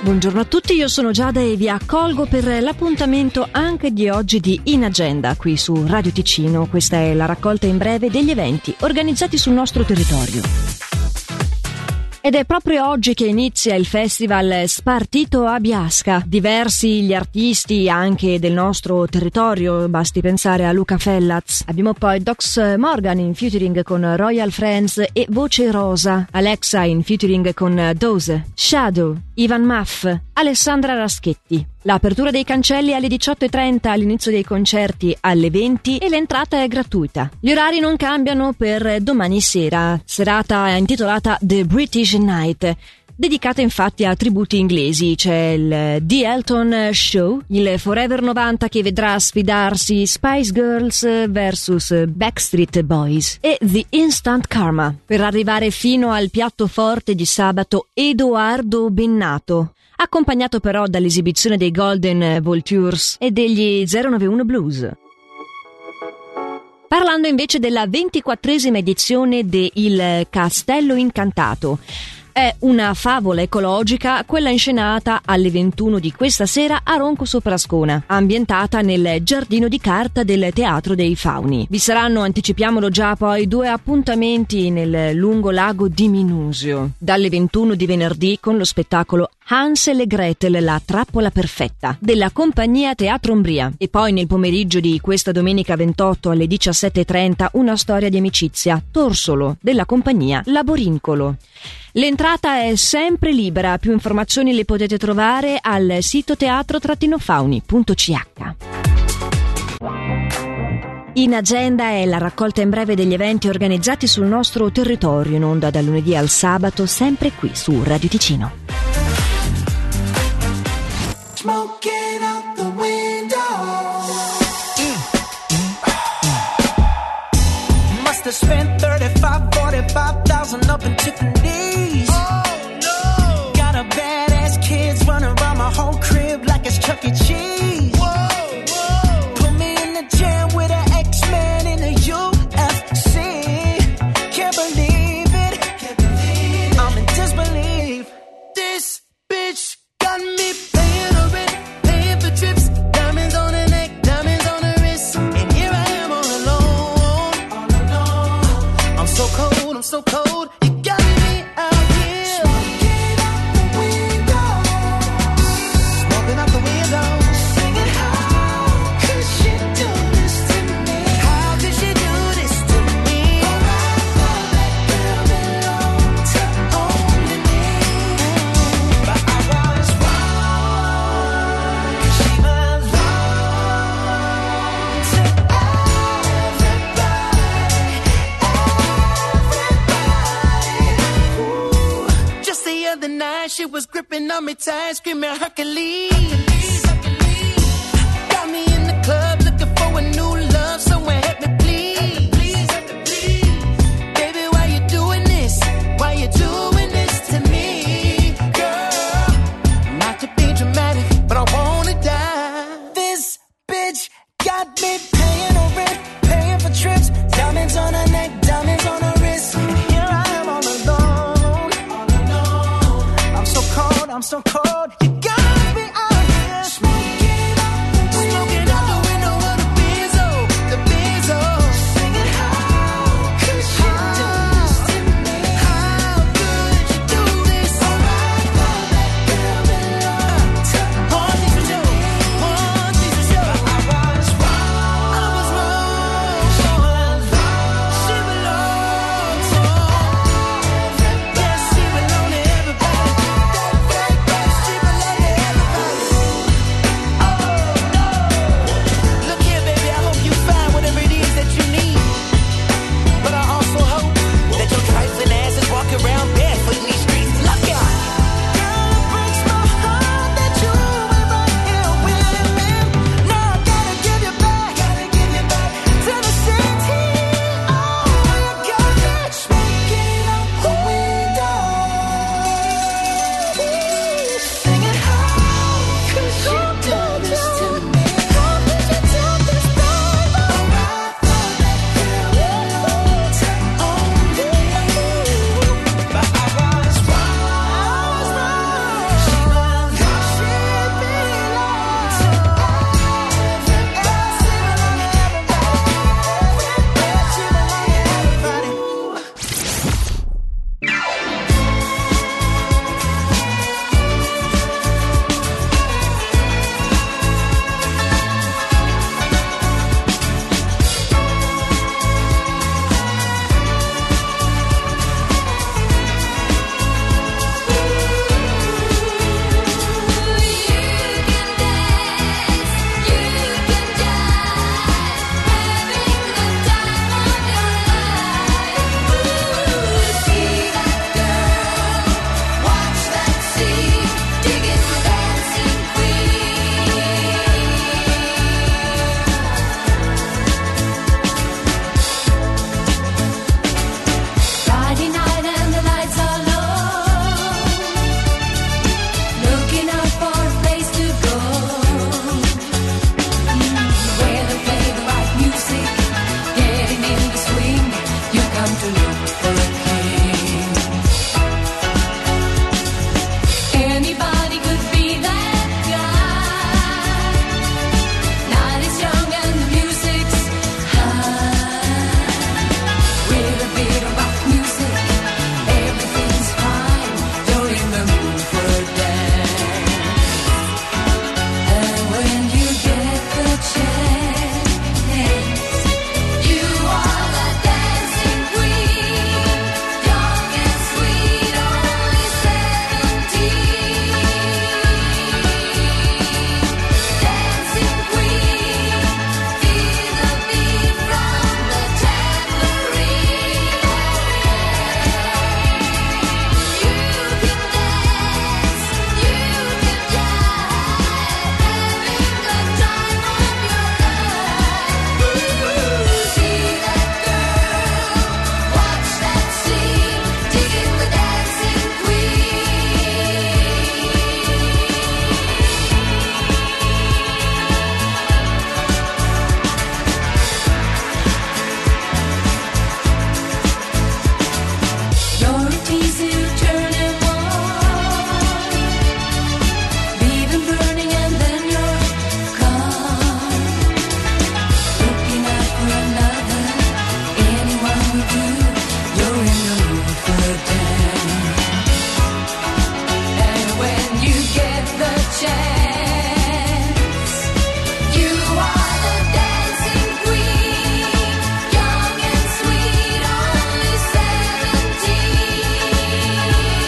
Buongiorno a tutti, io sono Giada e vi accolgo per l'appuntamento anche di oggi di In Agenda qui su Radio Ticino. Questa è la raccolta in breve degli eventi organizzati sul nostro territorio. Ed è proprio oggi che inizia il festival Spartito a Biasca. Diversi gli artisti anche del nostro territorio, basti pensare a Luca Fellaz. Abbiamo poi Dox Morgan in featuring con Royal Friends e Voce Rosa, Alexa in featuring con Dose, Shadow, Ivan Maff, Alessandra Raschetti. L'apertura dei cancelli alle 18.30 all'inizio dei concerti alle 20 e l'entrata è gratuita. Gli orari non cambiano per domani sera, serata intitolata The British Night dedicata infatti a tributi inglesi. C'è il The Elton Show, il Forever 90 che vedrà sfidarsi Spice Girls vs Backstreet Boys e The Instant Karma per arrivare fino al piatto forte di sabato Edoardo Bennato accompagnato però dall'esibizione dei Golden Vultures e degli 091 Blues. Parlando invece della ventiquattresima edizione de Il Castello Incantato, è una favola ecologica, quella inscenata alle 21 di questa sera a Ronco Soprascona, ambientata nel giardino di carta del Teatro dei Fauni. Vi saranno, anticipiamolo già, poi due appuntamenti nel lungo lago di Minusio, dalle 21 di venerdì con lo spettacolo Hansel e Gretel, la trappola perfetta, della compagnia Teatro Umbria. E poi nel pomeriggio di questa domenica 28 alle 17.30 una storia di amicizia, Torsolo, della compagnia Laborincolo. L'entrata è sempre libera, più informazioni le potete trovare al sito teatro-fauni.ch. In agenda è la raccolta in breve degli eventi organizzati sul nostro territorio in onda dal lunedì al sabato, sempre qui su Radio Ticino. Smoking out the window. Must have spent 35, 45,000 up in Tiffany's. She was gripping on me tight, screaming Hercules. so cold.